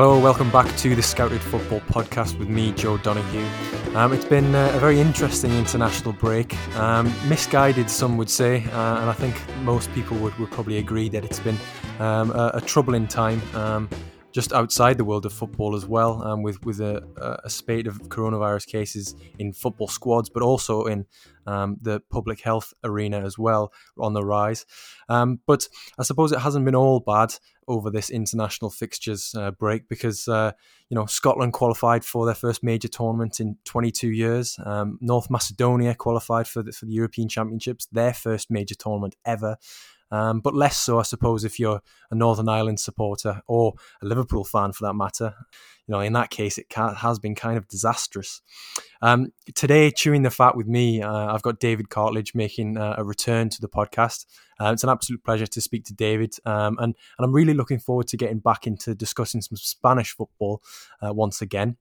Hello, welcome back to the Scouted Football Podcast with me, Joe Donahue. Um, it's been uh, a very interesting international break. Um, misguided, some would say, uh, and I think most people would, would probably agree that it's been um, a, a, troubling time um, just outside the world of football as well, um, with with a, a, spate of coronavirus cases in football squads, but also in um, the public health arena as well on the rise. Um, but I suppose it hasn't been all bad over this international fixtures uh, break because uh, you know Scotland qualified for their first major tournament in 22 years. Um, North Macedonia qualified for the, for the European Championships, their first major tournament ever. Um, but less so, I suppose, if you're a Northern Ireland supporter or a Liverpool fan for that matter. You know, in that case, it has been kind of disastrous. Um, today, chewing the fat with me, uh, I've got David Cartlidge making uh, a return to the podcast. Uh, it's an absolute pleasure to speak to David, um, and and I'm really looking forward to getting back into discussing some Spanish football uh, once again.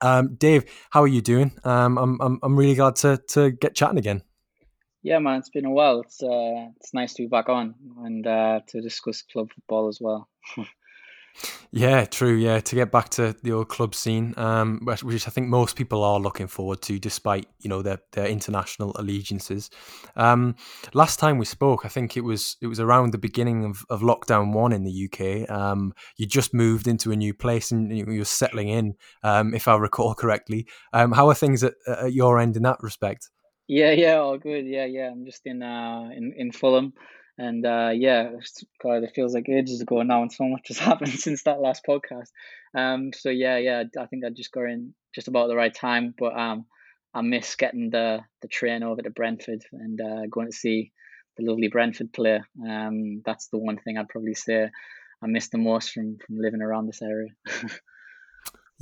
Um, Dave, how are you doing? Um, I'm, I'm I'm really glad to to get chatting again. Yeah, man, it's been a while. It's uh, it's nice to be back on and uh, to discuss club football as well. yeah, true. Yeah, to get back to the old club scene, um, which I think most people are looking forward to, despite you know their their international allegiances. Um, last time we spoke, I think it was it was around the beginning of, of lockdown one in the UK. Um, you just moved into a new place and you were settling in, um, if I recall correctly. Um, how are things at, at your end in that respect? Yeah, yeah, all good. Yeah, yeah. I'm just in uh in in Fulham, and uh yeah, God, it feels like ages ago now, and so much has happened since that last podcast. Um, so yeah, yeah, I think I just got in just about the right time, but um, I miss getting the the train over to Brentford and uh, going to see the lovely Brentford play. Um, that's the one thing I'd probably say I miss the most from from living around this area.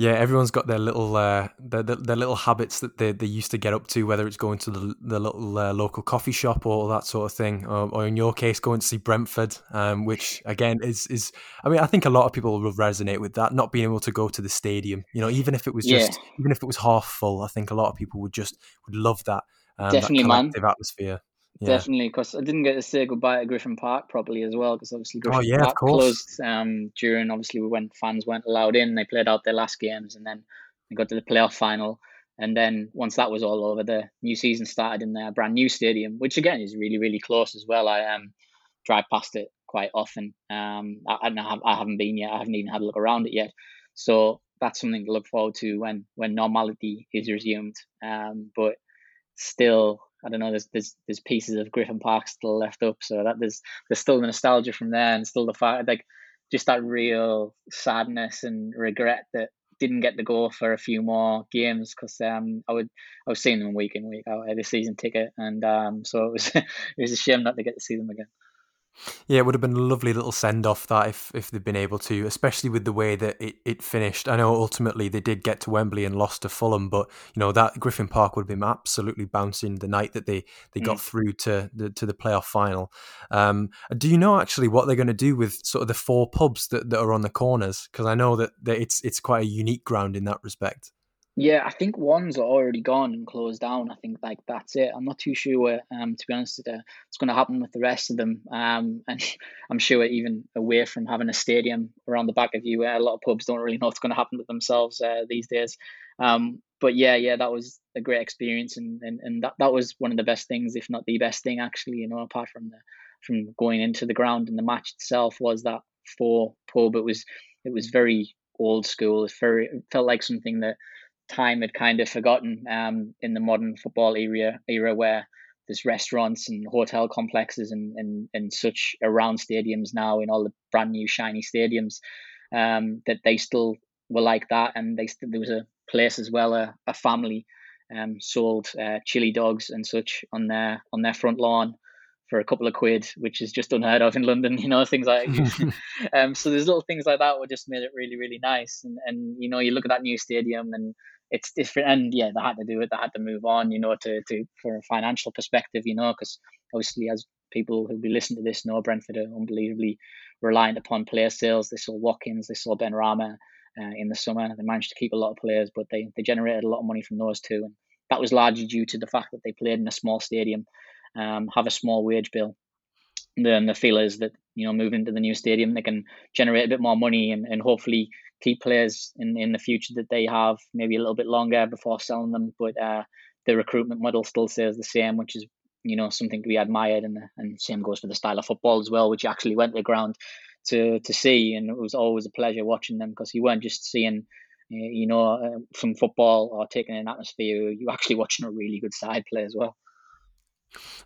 Yeah, everyone's got their little uh, their, their little habits that they, they used to get up to, whether it's going to the, the little uh, local coffee shop or that sort of thing, or, or in your case, going to see Brentford, um, which again is is. I mean, I think a lot of people will resonate with that, not being able to go to the stadium. You know, even if it was just yeah. even if it was half full, I think a lot of people would just would love that. Um, Definitely, that man. Atmosphere. Yeah. Definitely, because I didn't get to say goodbye to Griffin Park properly as well, because obviously oh, Griffin oh, yeah, Park closed um, during obviously when fans weren't allowed in. They played out their last games, and then they got to the playoff final. And then once that was all over, the new season started in their brand new stadium, which again is really really close as well. I um drive past it quite often. Um, I, I, I haven't been yet. I haven't even had a look around it yet. So that's something to look forward to when when normality is resumed. Um, but still I don't know. There's there's there's pieces of Griffin Park still left up, so that there's there's still the nostalgia from there, and still the fact like just that real sadness and regret that didn't get to go for a few more games because um I would I was seeing them week in week out. I had a season ticket, and um so it was it was a shame not to get to see them again. Yeah, it would have been a lovely little send off that if, if they'd been able to, especially with the way that it, it finished. I know ultimately they did get to Wembley and lost to Fulham, but you know that Griffin Park would have been absolutely bouncing the night that they, they mm. got through to the to the playoff final. Um, do you know actually what they're going to do with sort of the four pubs that, that are on the corners? Because I know that, that it's it's quite a unique ground in that respect. Yeah, I think ones are already gone and closed down. I think like that's it. I'm not too sure. Um, to be honest, uh, what's going to happen with the rest of them. Um, and I'm sure even away from having a stadium around the back of you, a lot of pubs don't really know what's going to happen to themselves uh, these days. Um, but yeah, yeah, that was a great experience, and, and and that that was one of the best things, if not the best thing, actually. You know, apart from the from going into the ground and the match itself, was that for pub. It was it was very old school. It very it felt like something that time had kind of forgotten um, in the modern football era, era where there's restaurants and hotel complexes and, and, and such around stadiums now in all the brand new shiny stadiums um, that they still were like that. And they st- there was a place as well, a, a family um, sold uh, chili dogs and such on their on their front lawn for a couple of quid, which is just unheard of in London, you know, things like um so there's little things like that would just made it really, really nice. And and you know, you look at that new stadium and it's different and yeah they had to do it they had to move on you know to, to for a financial perspective you know because obviously as people who be listening to this know brentford are unbelievably reliant upon player sales. They saw watkins they saw benrahma uh, in the summer. They managed to keep a lot of players but they, they generated a lot of money from those two and that was largely due to the fact that they played in a small stadium um, have a small wage bill then the feel is that you know moving to the new stadium they can generate a bit more money and, and hopefully key players in in the future that they have maybe a little bit longer before selling them, but uh, the recruitment model still stays the same, which is you know something to be admired, and and same goes for the style of football as well, which actually went to the ground to to see, and it was always a pleasure watching them because you weren't just seeing you know, uh, from football or taking an atmosphere, you actually watching a really good side play as well.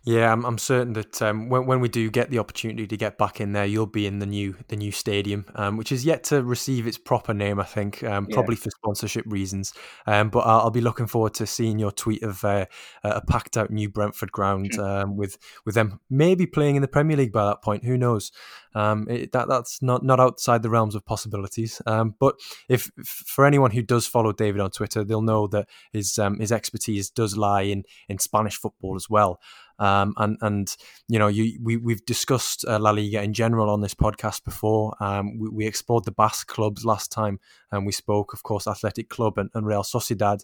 Yeah, I'm, I'm certain that um, when, when we do get the opportunity to get back in there, you'll be in the new the new stadium, um, which is yet to receive its proper name. I think um, probably yeah. for sponsorship reasons. Um, but I'll, I'll, be looking forward to seeing your tweet of uh, a packed out new Brentford ground um, with with them maybe playing in the Premier League by that point. Who knows? Um, it, that that's not not outside the realms of possibilities. but if for anyone who does follow David on Twitter, they'll know that his his expertise does lie in in Spanish football as well. Um, and and you know, you we we've discussed uh, La Liga in general on this podcast before. Um, we, we, explored the Basque clubs last time, and we spoke, of course, Athletic Club and, and Real Sociedad,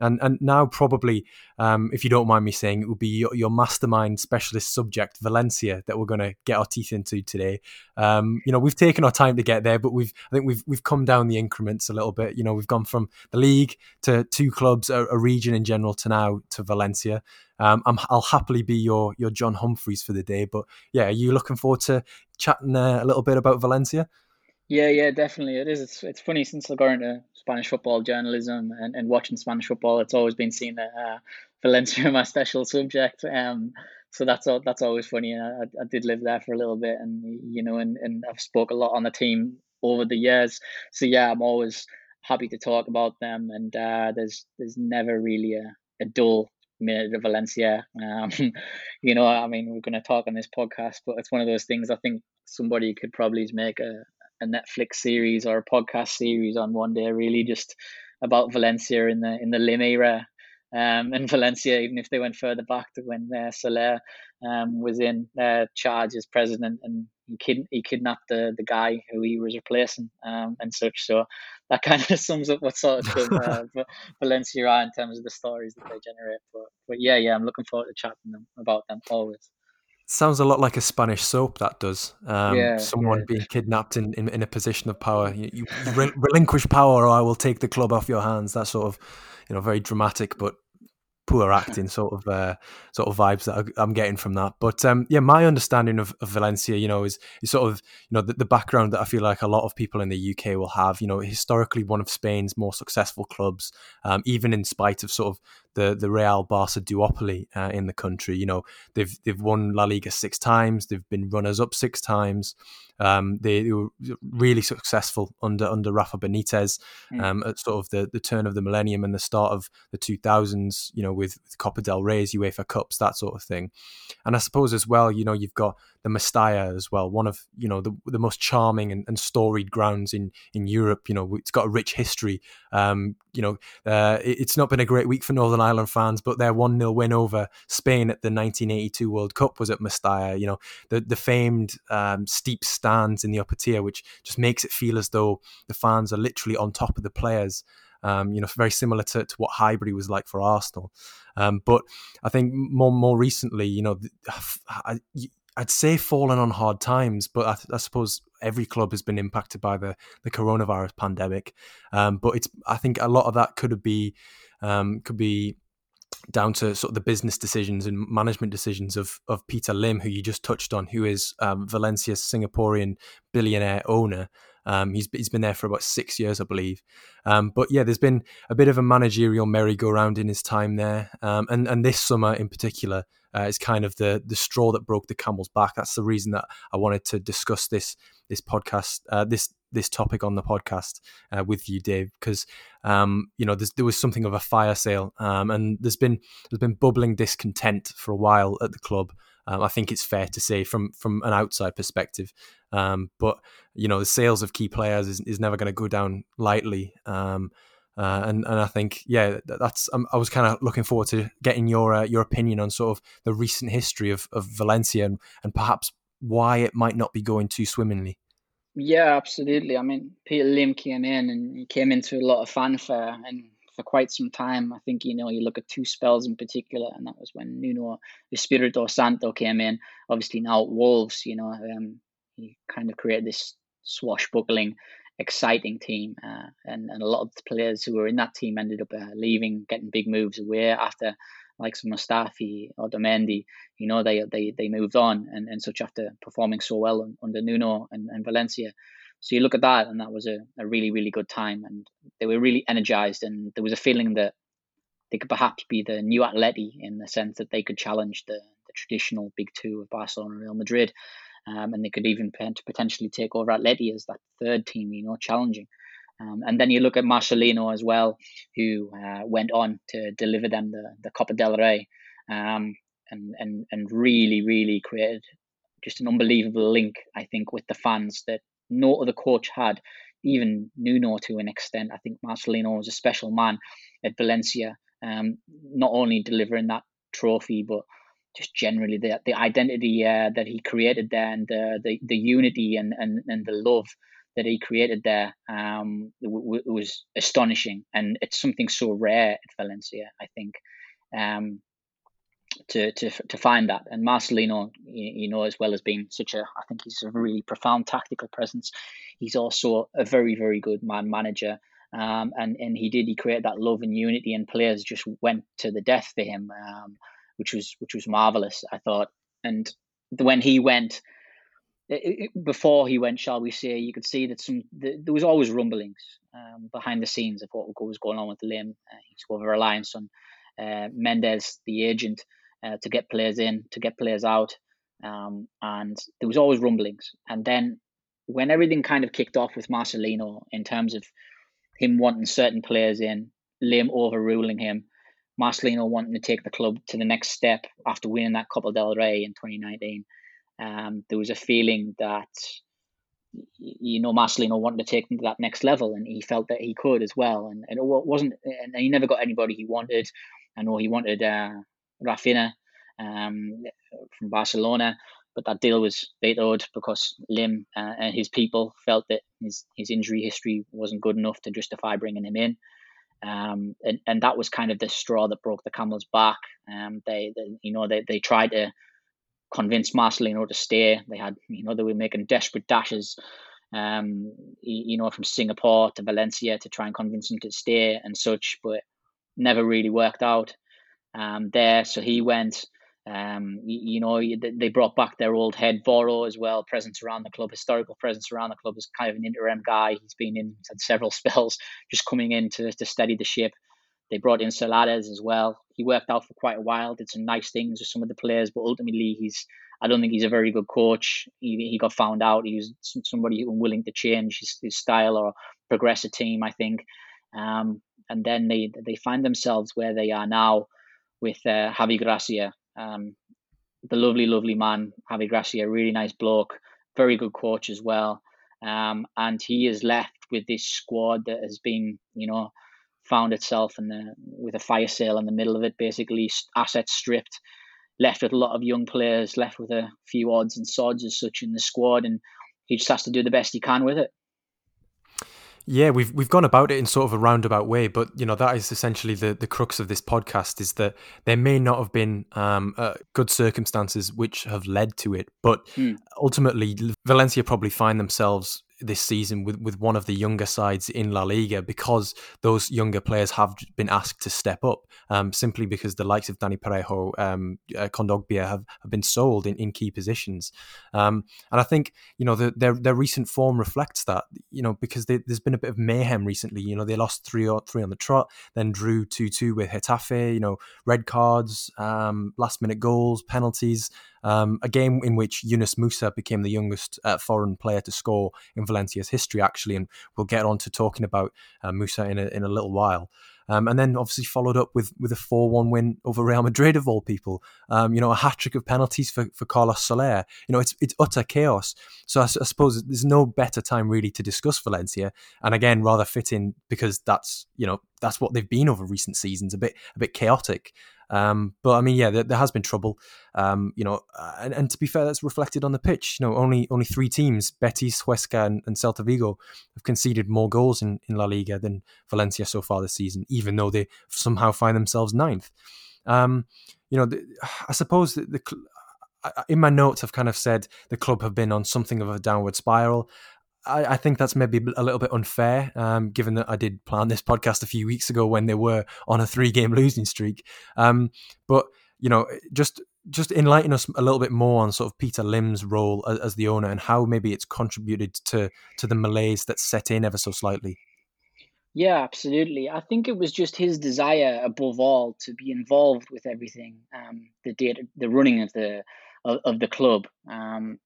and and now probably, um, if you don't mind me saying, it would be your, your mastermind specialist subject, Valencia, that we're going to get our teeth into today. Um, you know, we've taken our time to get there, but we've I think we've we've come down the increments a little bit. You know, we've gone from the league to two clubs, a, a region in general, to now to Valencia. Um, i will happily be your your John Humphrys for the day. But yeah, are you looking forward to chatting uh, a little bit about Valencia? Yeah, yeah, definitely. It is. It's, it's funny since I got into Spanish football journalism and, and watching Spanish football. It's always been seen that uh, Valencia my special subject. Um, so that's all. That's always funny. I, I did live there for a little bit, and you know, and, and I've spoke a lot on the team over the years. So yeah, I'm always happy to talk about them. And uh, there's there's never really a, a dull minute of Valencia. Um, you know, I mean, we're going to talk on this podcast, but it's one of those things. I think somebody could probably make a, a Netflix series or a podcast series on one day, really just about Valencia in the in the Lim era um, in Valencia, even if they went further back to when uh, Soler um, was in uh, charge as president and he, kid- he kidnapped the, the guy who he was replacing um, and such. So that kind of sums up what sort of club uh, Valencia are in terms of the stories that they generate. But, but yeah, yeah, I'm looking forward to chatting them about them always. Sounds a lot like a Spanish soap. That does. Um, yeah, someone yeah. being kidnapped in, in, in, a position of power. You, you relinquish power, or I will take the club off your hands. That sort of, you know, very dramatic, but poor acting sort of uh, sort of vibes that I'm getting from that. But um, yeah, my understanding of, of, Valencia, you know, is, is sort of you know the, the, background that I feel like a lot of people in the UK will have. You know, historically one of Spain's more successful clubs, um, even in spite of sort of the the Real Barca duopoly uh, in the country. You know, they've they've won La Liga six times. They've been runners up six times. Um, they, they, were really successful under under Rafa Benitez mm. um, at sort of the, the turn of the millennium and the start of the 2000s. You know, with, with Copa del Rey's, UEFA Cups, that sort of thing. And I suppose as well, you know, you've got the Mestalla as well, one of you know the the most charming and, and storied grounds in in Europe. You know, it's got a rich history. Um, you know, uh, it, it's not been a great week for Northern Ireland fans, but their one 0 win over Spain at the 1982 World Cup was at Mestalla. You know, the the famed um, steep stands in the upper tier, which just makes it feel as though the fans are literally on top of the players. Um, you know, very similar to, to what Highbury was like for Arsenal. Um, but I think more more recently, you know, I, I'd say fallen on hard times, but I, I, suppose every club has been impacted by the the coronavirus pandemic. Um, but it's I think a lot of that could be um, could be down to sort of the business decisions and management decisions of of Peter Lim, who you just touched on, who is um, Valencia's Singaporean billionaire owner. Um, he's he's been there for about six years, I believe. Um, but yeah, there's been a bit of a managerial merry-go-round in his time there, um, and and this summer in particular uh, is kind of the the straw that broke the camel's back. That's the reason that I wanted to discuss this this podcast uh, this this topic on the podcast uh, with you, Dave, because um, you know there was something of a fire sale, um, and there's been there's been bubbling discontent for a while at the club. Um, I think it's fair to say from from an outside perspective, um, but you know the sales of key players is, is never going to go down lightly. Uh, and and I think yeah, that's um, I was kind of looking forward to getting your uh, your opinion on sort of the recent history of, of Valencia and, and perhaps why it might not be going too swimmingly. Yeah, absolutely. I mean, Peter Lim came in and he came into a lot of fanfare and for quite some time. I think you know you look at two spells in particular, and that was when Nuno Espirito Santo came in. Obviously now Wolves, you know, um, he kind of created this swashbuckling exciting team, uh, and and a lot of players who were in that team ended up uh, leaving, getting big moves away after. Like some Mustafi or Otamendi, you know they they they moved on and, and such after performing so well under Nuno and, and Valencia. So you look at that, and that was a, a really, really good time. And they were really energized, and there was a feeling that they could perhaps be the new Atleti in the sense that they could challenge the, the traditional big two of Barcelona and Real Madrid. Um, and they could even potentially take over Atleti as that third team, you know, challenging. Um, and then you look at Marcelino as well, who uh, went on to deliver them the, the Copa del Rey um, and, and, and really, really created just an unbelievable link, I think, with the fans that no other coach had, even Nuno to an extent. I think Marcelino was a special man at Valencia, um, not only delivering that trophy, but just generally the the identity uh, that he created there and the the, the unity and, and, and the love that he created there um, w- was astonishing. And it's something so rare at Valencia, I think. Um, to to to find that. And Marcelino, you, you, know, as well as being such a, I think he's a really profound tactical presence. He's also a very very good man manager. Um, and and he did he created that love and unity, and players just went to the death for him, um, which was which was marvelous. I thought, and when he went. Before he went, shall we say, you could see that some the, there was always rumblings um, behind the scenes of what was going on with Lim. Uh, he's over reliance on uh, Mendes, the agent, uh, to get players in, to get players out. Um, and there was always rumblings. And then when everything kind of kicked off with Marcelino in terms of him wanting certain players in, Lim overruling him, Marcelino wanting to take the club to the next step after winning that Copa del Rey in 2019, um, there was a feeling that you know Marcelino wanted to take them to that next level, and he felt that he could as well. And, and it wasn't, and he never got anybody he wanted. I know he wanted uh, Rafinha um, from Barcelona, but that deal was vetoed because Lim uh, and his people felt that his, his injury history wasn't good enough to justify bringing him in. Um, and, and that was kind of the straw that broke the camel's back. Um, they, they, you know, they, they tried to convince Marcelino to stay. They had, you know, they were making desperate dashes, um, you know, from Singapore to Valencia to try and convince him to stay and such, but never really worked out um, there. So he went. Um, you, you, know, they brought back their old head Voro as well, presence around the club, historical presence around the club is kind of an interim guy. He's been in had several spells, just coming in to, to steady the ship. They brought in Celades as well. He worked out for quite a while, did some nice things with some of the players, but ultimately he's I don't think he's a very good coach. He, he got found out. He was somebody unwilling to change his, his style or progress a team, I think. Um, and then they they find themselves where they are now with uh, Javi Gracia, um, the lovely, lovely man, Javi Gracia, a really nice bloke, very good coach as well. Um, and he is left with this squad that has been, you know, found itself in the, with a fire sale in the middle of it, basically assets stripped, left with a lot of young players, left with a few odds and sods as such in the squad, and he just has to do the best he can with it. Yeah, we've we've gone about it in sort of a roundabout way, but you know that is essentially the the crux of this podcast is that there may not have been um, uh, good circumstances which have led to it, but mm. ultimately Valencia probably find themselves this season with, with one of the younger sides in La Liga because those younger players have been asked to step up um, simply because the likes of Dani Parejo, um, uh, Kondogbia have, have been sold in, in key positions. Um, and I think, you know, the, their, their recent form reflects that, you know, because they, there's been a bit of mayhem recently. You know, they lost 3 or 3 on the trot, then drew 2 2 with Getafe, you know, red cards, um, last minute goals, penalties. Um, a game in which Yunus Musah became the youngest uh, foreign player to score in Valencia's history, actually, and we'll get on to talking about uh, Musah in a, in a little while. Um, and then obviously followed up with with a four one win over Real Madrid of all people. Um, you know, a hat trick of penalties for, for Carlos Soler. You know, it's it's utter chaos. So I, I, suppose there's no better time really to discuss Valencia, and again, rather fitting because that's you know that's what they've been over recent seasons, a bit a bit chaotic. Um, but I mean, yeah, there, there has been trouble. Um, you know, uh, and, and, to be fair, that's reflected on the pitch. You know, only only three teams, Betis, Huesca, and, and Celta Vigo, have conceded more goals in, in La Liga than Valencia so far this season, even though they somehow find themselves ninth. Um, you know, the, I suppose the, the in my notes, I've kind of said the club have been on something of a downward spiral. I, I, think that's maybe a little bit unfair, um, given that I did plan this podcast a few weeks ago when they were on a three-game losing streak. Um, but you know, just just enlighten us a little bit more on sort of Peter Lim's role as, as the owner and how maybe it's contributed to to the malaise that set in ever so slightly. Yeah, absolutely. I think it was just his desire, above all, to be involved with everything, um, the data, the running of the of, of the club. Um,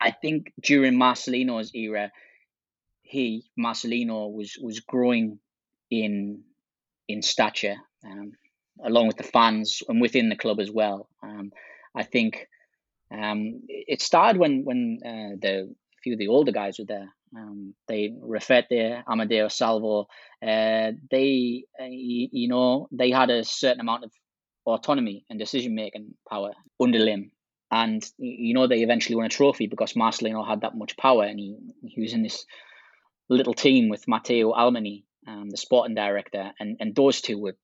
I think during Marcelino's era, he Marcelino was was growing in in stature, um, along with the fans and within the club as well. Um, I think um, it started when when uh, the few of the older guys were there. Um, they Rufete, Amadeo Salvo, uh, they uh, you, you know they had a certain amount of autonomy and decision making power under Lim. And you know they eventually won a trophy because Marcelino had that much power, and he, he was in this little team with Mateu Alemany, um, the sporting director, and, and those two were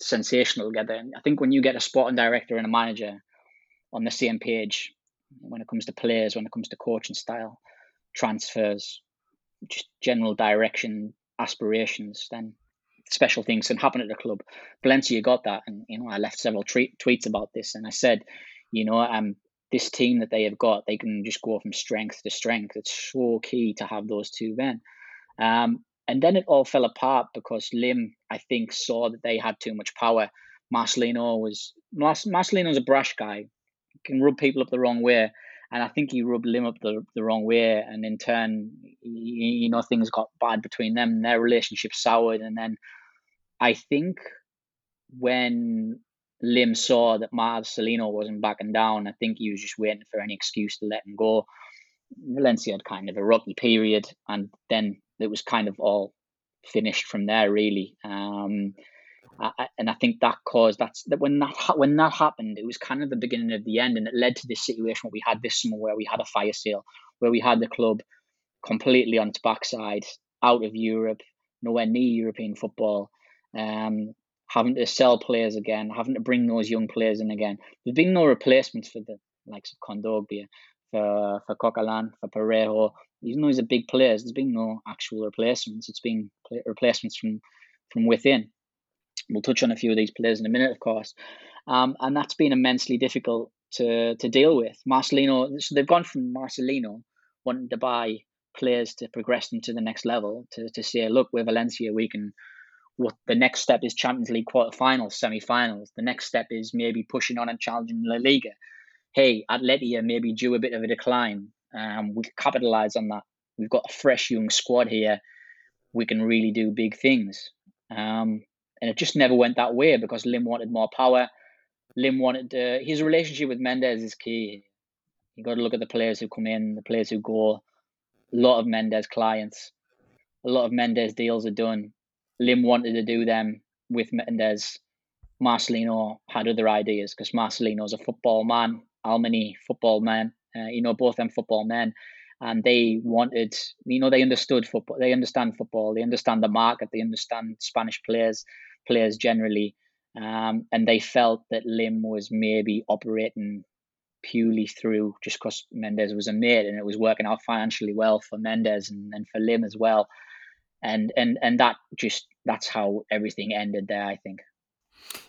sensational together. And I think when you get a sporting director and a manager on the same page, when it comes to players, when it comes to coaching style, transfers, just general direction, aspirations, then special things can happen at the club. Valencia got that, and you know I left several tweets about this, and I said, you know, um, this team that they have got, they can just go from strength to strength. It's so key to have those two men. Um, and then it all fell apart because Lim, I think, saw that they had too much power. Marcelino was Marcelino's a brash guy, can rub people up the wrong way, and I think he rubbed Lim up the, the wrong way, and in turn, you know, things got bad between them. Their relationship soured, and then I think when Lim saw that Marcelino wasn't backing down, I think he was just waiting for any excuse to let him go. Valencia had kind of a rocky period, and then it was kind of all finished from there, really. Um, I, and I think that caused that's that when that when that happened, it was kind of the beginning of the end, and it led to this situation where we had this summer where we had a fire sale, where we had the club completely on its backside, out of Europe, nowhere near European football, um, having to sell players again, having to bring those young players in again. There's been no replacements for the likes of Kondogbia, for for Coquelin, for Parejo. Even though he's a big player, there's been no actual replacements. It's been replacements from from within. We'll touch on a few of these players in a minute, of course, um, and that's been immensely difficult to to deal with. Marcelino, so they've gone from Marcelino wanting to buy players to progress them to the next level to, to say, look, we're Valencia, we can. What the next step is Champions League quarterfinals, semi-finals. The next step is maybe pushing on and challenging La Liga. Hey, Atleti maybe due a bit of a decline. Um, we capitalize on that. We've got a fresh young squad here. We can really do big things. Um, and it just never went that way because Lim wanted more power. Lim wanted uh, his relationship with Mendes is key. You got to look at the players who come in, the players who go. A lot of Mendes clients, a lot of Mendes deals are done. Lim wanted to do them with Mendes. Marcelino had other ideas because Marcelino's a football man, Alemany football man. Uh, you know, both them football men, and they wanted, you know, they understood football. They understand football. They understand the market. They understand Spanish players players generally. Um, and they felt that Lim was maybe operating purely through just because Mendes was a mate and it was working out financially well for Mendes and, and for Lim as well. And and and that just that's how everything ended there, I think.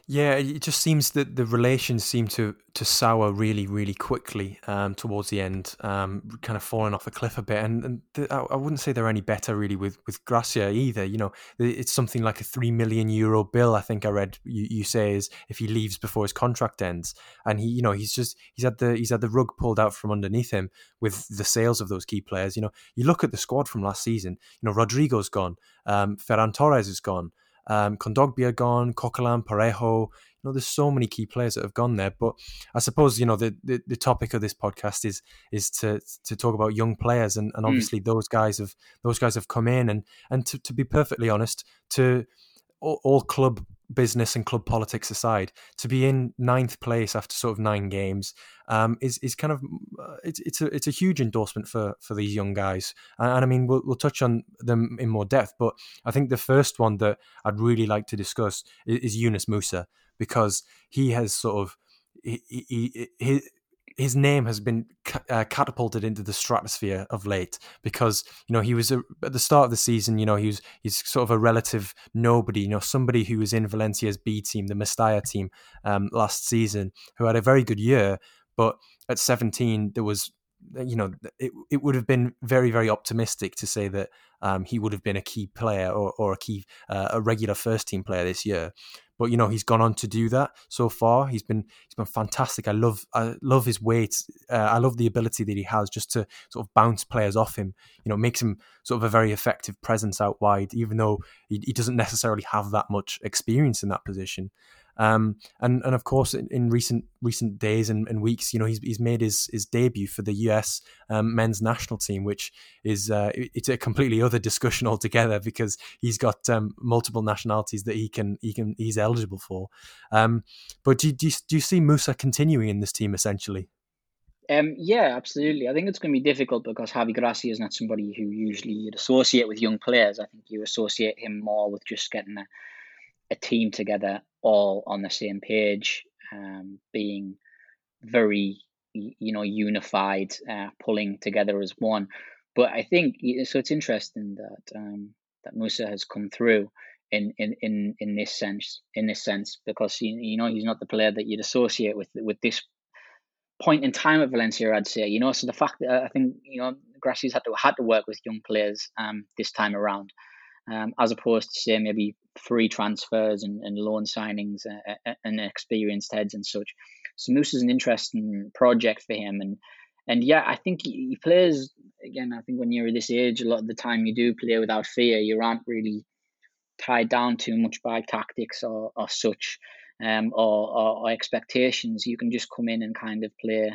Yeah, it just seems that the relations seem to to sour really, really quickly um, towards the end, um, kind of falling off a cliff a bit. And, and the, I, wouldn't say they're any better really with with Gracia either. You know, it's something like a three million euro bill. I think I read you, you say is if he leaves before his contract ends, and he, you know, he's just he's had the he's had the rug pulled out from underneath him with the sales of those key players. You know, you look at the squad from last season. You know, Rodrigo's gone, um, Ferran Torres is gone. Um, Kondogbia gone, Coquelin, Parejo. You know, there's so many key players that have gone there. But I suppose you know the, the, the topic of this podcast is is to to talk about young players, and, and hmm. obviously mm. those guys have those guys have come in, and and to, to be perfectly honest, to all, all club business and club politics aside, to be in ninth place after sort of nine games um, is is kind of uh, it's it's a it's a huge endorsement for for these young guys. And, and, I mean, we'll we'll touch on them in more depth, but I think the first one that I'd really like to discuss is, is Yunus Musah because he has sort of he, he, he his name has been uh, catapulted into the stratosphere of late because you know he was a, at the start of the season. You know he was he's sort of a relative nobody. You know somebody who was in Valencia's B team, the Mestalla team, um, last season, who had a very good year, but at 17 there was you know it, it would have been very very optimistic to say that um, he would have been a key player or, or a key uh, a regular first team player this year but you know he's gone on to do that so far. He's been he's been fantastic. I love I love his weight. Uh, I love the ability that he has just to sort of bounce players off him. You know, makes him sort of a very effective presence out wide, even though he, he doesn't necessarily have that much experience in that position. Um, and and of course, in, in recent recent days and, and, weeks, you know, he's he's made his his debut for the US um, men's national team, which is uh, it's a completely other discussion altogether because he's got um, multiple nationalities that he can he can he's eligible for. Um, but do, do you, do you see Musah continuing in this team essentially? Um, yeah, absolutely. I think it's going to be difficult because Javi Gracia is not somebody who usually you'd associate with young players. I think you associate him more with just getting a, a team together all on the same page, um, being very you know unified, uh, pulling together as one. But I think so. It's interesting that um, that Musah has come through in, in, in, in this sense in this sense because you, know he's not the player that you'd associate with with this point in time at Valencia. I'd say you know so the fact that I think you know Gracia's had to had to work with young players um, this time around um, as opposed to say maybe free transfers and, and loan signings uh, and experienced heads and such. So Musah is an interesting project for him, and and yeah, I think he, plays again. I think when you're this age, a lot of the time you do play without fear. You aren't really tied down too much by tactics or, or such, um, or, or, or expectations. You can just come in and kind of play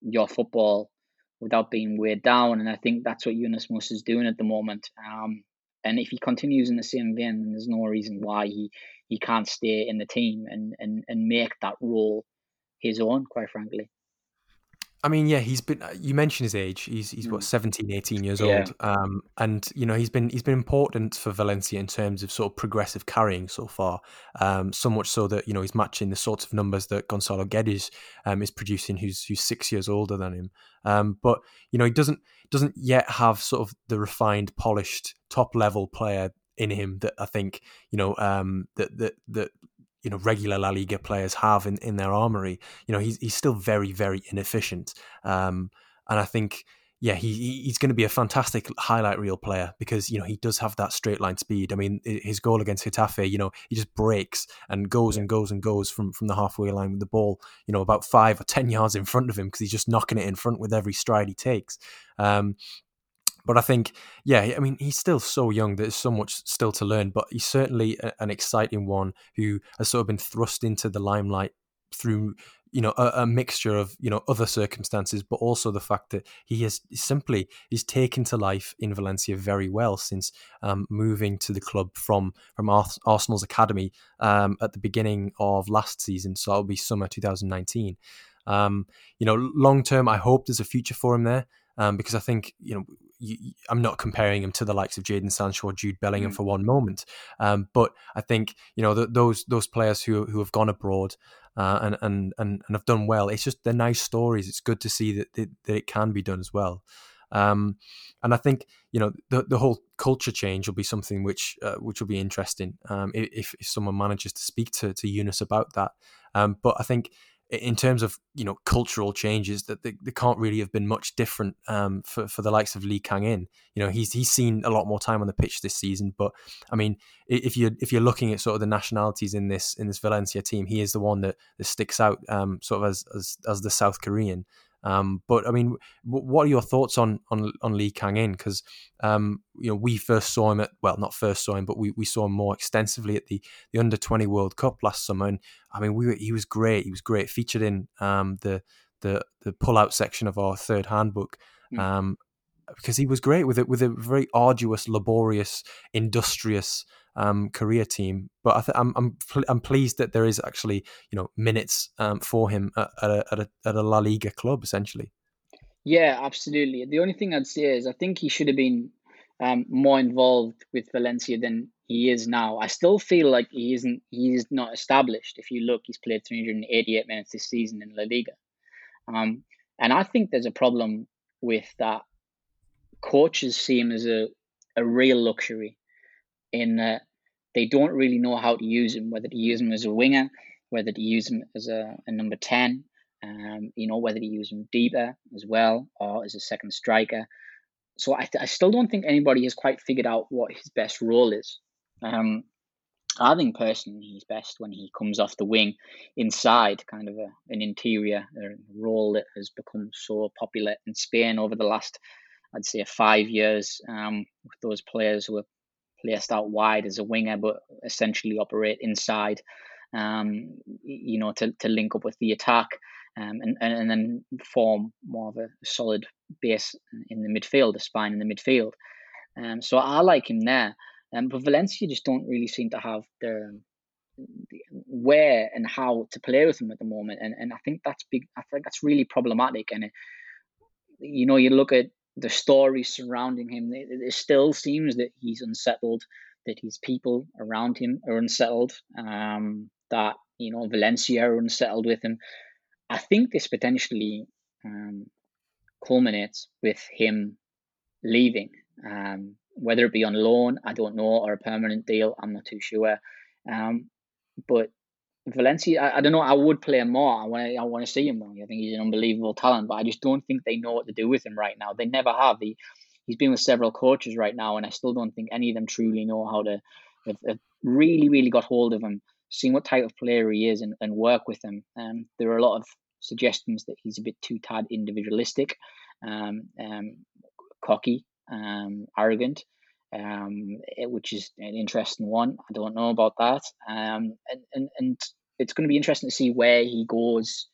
your football without being weighed down. And I think that's what Yunus Musah is doing at the moment. Um, and if he continues in the same vein, then there's no reason why he, he can't stay in the team and, and, and make that role his own, quite frankly. I mean, yeah, he's been. Uh, you mentioned his age. He's he's what mm. 17, 18 years yeah. old. Um, and you know he's been he's been important for Valencia in terms of sort of progressive carrying so far. Um, so much so that you know he's matching the sorts of numbers that Gonzalo Guedes um, is producing, who's who's six years older than him. Um, but you know he doesn't doesn't yet have sort of the refined, polished, top level player in him that I think you know um, that that that you know regular La Liga players have in, in their armory. You know, he's he's still very very inefficient, um, and I think yeah, he he's going to be a fantastic highlight reel player because you know he does have that straight line speed. I mean, his goal against Getafe, you know, he just breaks and goes and goes and goes from from the halfway line with the ball, you know, about five or ten yards in front of him because he's just knocking it in front with every stride he takes. Um, but I think, yeah, I mean, he's still so young. There's so much still to learn, but he's certainly a, an exciting one who has sort of been thrust into the limelight through, you know, a, a, mixture of, you know, other circumstances, but also the fact that he has simply he's taken to life in Valencia very well since um, moving to the club from from Arsenal's academy um, at the beginning of last season. So it'll be summer 2019. Um, you know, long term, I hope there's a future for him there um, because I think you know you, I'm not comparing him to the likes of Jaden Sancho or Jude Bellingham mm. for one moment, um, but I think you know the, those those players who who have gone abroad uh, and, and and and have done well. It's just they're nice stories. It's good to see that that, that it can be done as well. Um, and I think you know the the whole culture change will be something which uh, which will be interesting um, if, if someone manages to speak to to Yunus about that. Um, but I think in terms of you know cultural changes that they, can't really have been much different um, for for the likes of Lee Kang In. You know, he's he's seen a lot more time on the pitch this season, but I mean, if you if you're looking at sort of the nationalities in this in this Valencia team, he is the one that, that sticks out um, sort of as, as as the South Korean. Um, but I mean, what are your thoughts on on on Lee Kang In? Because um, you know we first saw him at well, not first saw him, but we, we saw him more extensively at the the under twenty World Cup last summer, and I mean, we were, he was great. He was great, featured in um, the the the pull out section of our third handbook. Mm. Um, because he was great with it with a very arduous, laborious, industrious um, career team. But I th- I'm I'm I'm pleased that there is actually you know minutes um, for him at, at, a, at, a, at a La Liga club essentially. Yeah, absolutely. The only thing I'd say is I think he should have been um, more involved with Valencia than he is now. I still feel like he isn't. He's not established. If you look, he's played 388 minutes this season in La Liga. Um, and I think there's a problem with that. Coaches see him as a, a real luxury in that they don't really know how to use him, whether to use him as a winger, whether to use him as a, a number 10, um, you know, whether to use him deeper as well or as a second striker. So I, I still don't think anybody has quite figured out what his best role is. Um, I think personally he's best when he comes off the wing inside, kind of a, an interior role that has become so popular in Spain over the last, I'd say, five years um, with those players who are placed out wide as a winger but essentially operate inside, um, you know, to, to link up with the attack um, and, and, and then form more of a solid base in the midfield, a spine in the midfield. Um, so I like him there. Um, but Valencia just don't really seem to have the, the, where and how to play with him at the moment, and and I think that's big. I think that's really problematic. And it, you know, you look at the story surrounding him. It, it, still seems that he's unsettled, that his people around him are unsettled. Um, that you know Valencia are unsettled with him. I think this potentially um, culminates with him leaving. Um, whether it be on loan, I don't know, or a permanent deal, I'm not too sure. Um, but Valencia, I, I, don't know. I would play him more. I want to. I want to see him more. I think he's an unbelievable talent, but I just don't think they know what to do with him right now. They never have. He, he's been with several coaches right now, and I still don't think any of them truly know how to. Have, have really, really got hold of him, seeing what type of player he is, and, and work with him. Um, there are a lot of suggestions that he's a bit too tad individualistic, um, um, cocky, um, arrogant, um, it, which is an interesting one. I don't know about that. Um, and, and, and it's going to be interesting to see where he goes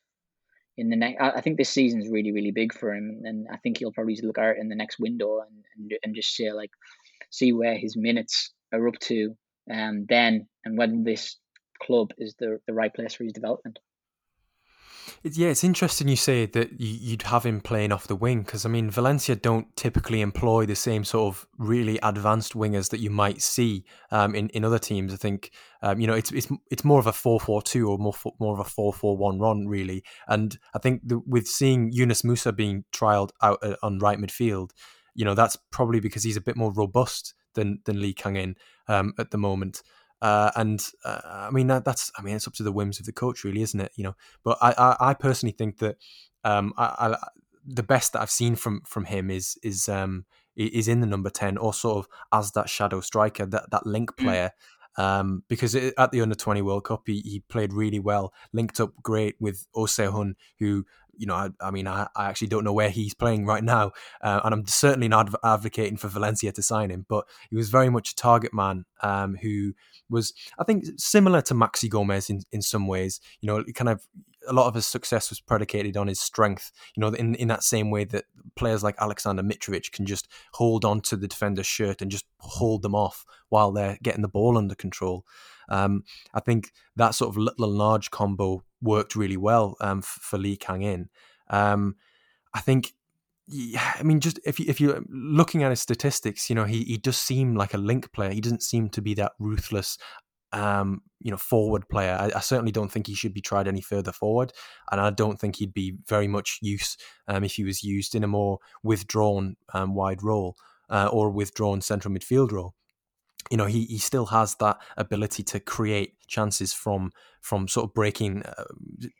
in the next. I, think this season is really, really big for him. And I think he'll probably look out in the next window and, and, and just see, like, see where his minutes are up to um, then and whether this club is the, the right place for his development. Yeah, it's interesting you say that you'd have him playing off the wing because I mean Valencia don't typically employ the same sort of really advanced wingers that you might see um, in in other teams. I think um, you know it's it's it's more of a four four two or more more of a four four one run really. And I think the, with seeing Yunus Musah being trialed out uh, on right midfield, you know that's probably because he's a bit more robust than than Lee Kang In um, at the moment. Uh, and uh, I mean that, that's I mean it's up to the whims of the coach, really, isn't it? You know, but I I, I personally think that um, I, I, the best that I've seen from from him is is um, is in the number ten or sort of as that shadow striker, that that link mm. player. Um, because it, at the under 20 World Cup, he, he played really well, linked up great with Osehun, who you know, I, I mean, I, I, actually don't know where he's playing right now, uh, and I'm certainly not advocating for Valencia to sign him. But he was very much a target man um, who was, I think, similar to Maxi Gomez in, in some ways. You know, kind of a lot of his success was predicated on his strength. You know, in in that same way that players like Alexander Mitrovic can just hold on to the defender's shirt and just hold them off while they're getting the ball under control. Um, I think that sort of little and large combo worked really well um, for Lee Kang In. Um, I think I mean, just if you if you're looking at his statistics, you know, he he does seem like a link player. He doesn't seem to be that ruthless, um, you know, forward player. I, I, certainly don't think he should be tried any further forward, and I don't think he'd be very much use um, if he was used in a more withdrawn um, wide role uh, or withdrawn central midfield role you know he, he still has that ability to create chances from from sort of breaking uh,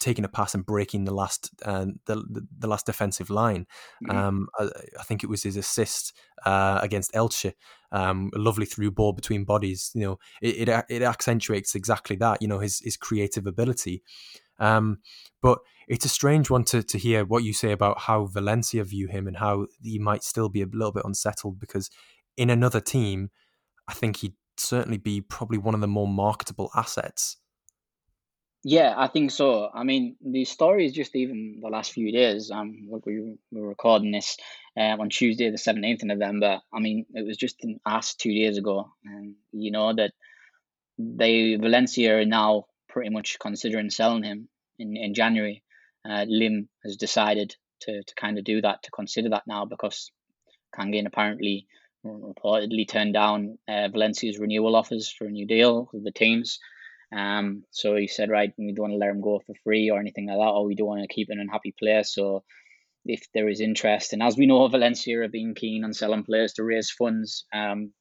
taking a pass and breaking the last uh, the, the, last defensive line mm-hmm. um, I, I, think it was his assist uh, against Elche um, a lovely through ball between bodies you know it, it, it accentuates exactly that you know his his creative ability um, but it's a strange one to, to hear what you say about how Valencia view him and how he might still be a little bit unsettled because in another team I think he'd certainly be probably one of the more marketable assets. Yeah, I think so. I mean, the story is just even the last few days. Um, look, we were recording this um, on Tuesday, the seventeenth of November. I mean, it was just asked two days ago, and you know that they Valencia are now pretty much considering selling him in in January. Uh, Lim has decided to to kind of do that, to consider that now because Kang In apparently reportedly turned down uh, Valencia's renewal offers for a new deal with the teams. Um, so he said, right, we don't want to let him go for free or anything like that, or we don't want to keep an unhappy player. So if there is interest, and as we know, Valencia are being keen on selling players to raise funds. Um,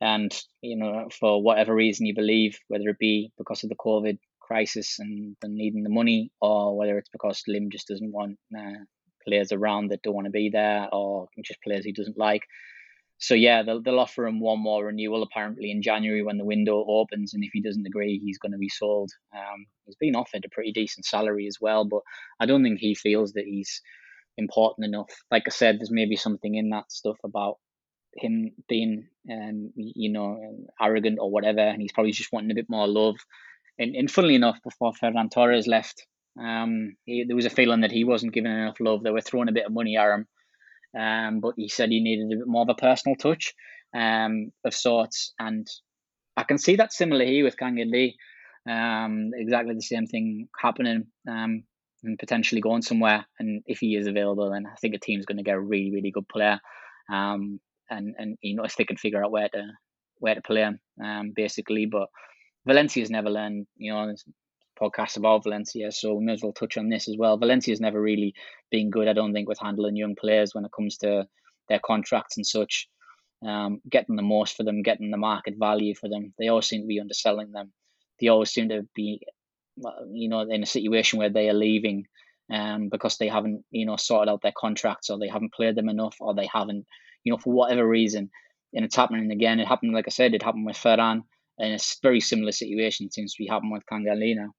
and you know, for whatever reason you believe, whether it be because of the COVID crisis and needing the money, or whether it's because Lim just doesn't want uh, players around that don't want to be there, or just players he doesn't like. So yeah, they'll, they'll offer him one more renewal apparently in January when the window opens, and if he doesn't agree, he's going to be sold. Um, he's been offered a pretty decent salary as well, but I don't think he feels that he's important enough. Like I said, there's maybe something in that stuff about him being, um, you know, arrogant or whatever, and he's probably just wanting a bit more love. And, and funnily enough, before Ferran Torres left, um, he, there was a feeling that he wasn't given enough love. They were throwing a bit of money at him, um, but he said he needed a bit more of a personal touch um, of sorts. And I can see that similar here with Kang Lee. Um, exactly the same thing happening um, and potentially going somewhere. And if he is available, then I think a team's going to get a really, really good player. Um, and and you know if they can figure out where to where to play him, um, basically. But Valencia's never learned. You know, podcasts about Valencia, so we may as well touch on this as well. Valencia's never really been good, I don't think, with handling young players when it comes to their contracts and such. Um, getting the most for them, getting the market value for them. They always seem to be underselling them. They always seem to be, you know, in a situation where they are leaving um, because they haven't, you know, sorted out their contracts or they haven't played them enough or they haven't, you know, for whatever reason. And it's happening again. It happened, like I said, it happened with Ferran. And a very similar situation seems to be happening with now.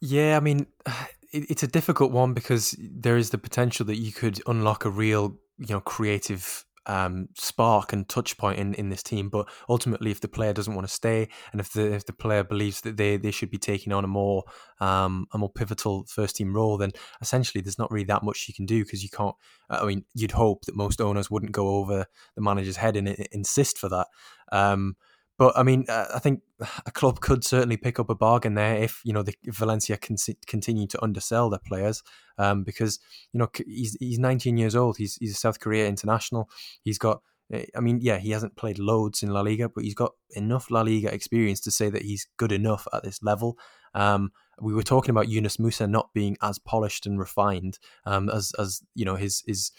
Yeah, I mean, it's a difficult one because there is the potential that you could unlock a real, you know, creative um, spark and touch point in, in this team. But ultimately, if the player doesn't want to stay, and if the if the player believes that they, they should be taking on a more um, a more pivotal first team role, then essentially there's not really that much you can do because you can't. I mean, you'd hope that most owners wouldn't go over the manager's head and insist for that. Um, but I mean, uh, I think a club could certainly pick up a bargain there if you know the if Valencia can continue to undersell their players, um, because you know he's he's 19 years old. He's he's a South Korea international. He's got. Eh, I mean, yeah, he hasn't played loads in La Liga, but he's got enough La Liga experience to say that he's good enough at this level. Um, we were talking about Yunus Musah not being as polished and refined um, as as you know his his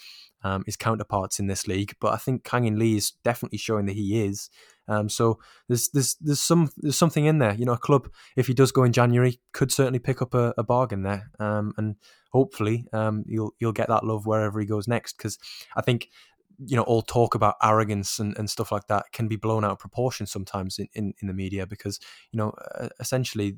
um, his counterparts in this league, but I think Kangin Lee is definitely showing that he is. Um, so there's there's there's some there's something in there. You know, a club if he does go in January could certainly pick up a, a bargain there, um, and hopefully um, you'll you'll get that love wherever he goes next. Because I think you know all talk about arrogance and, and stuff like that can be blown out of proportion sometimes in, in, in the media because you know essentially